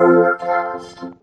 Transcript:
Overcast.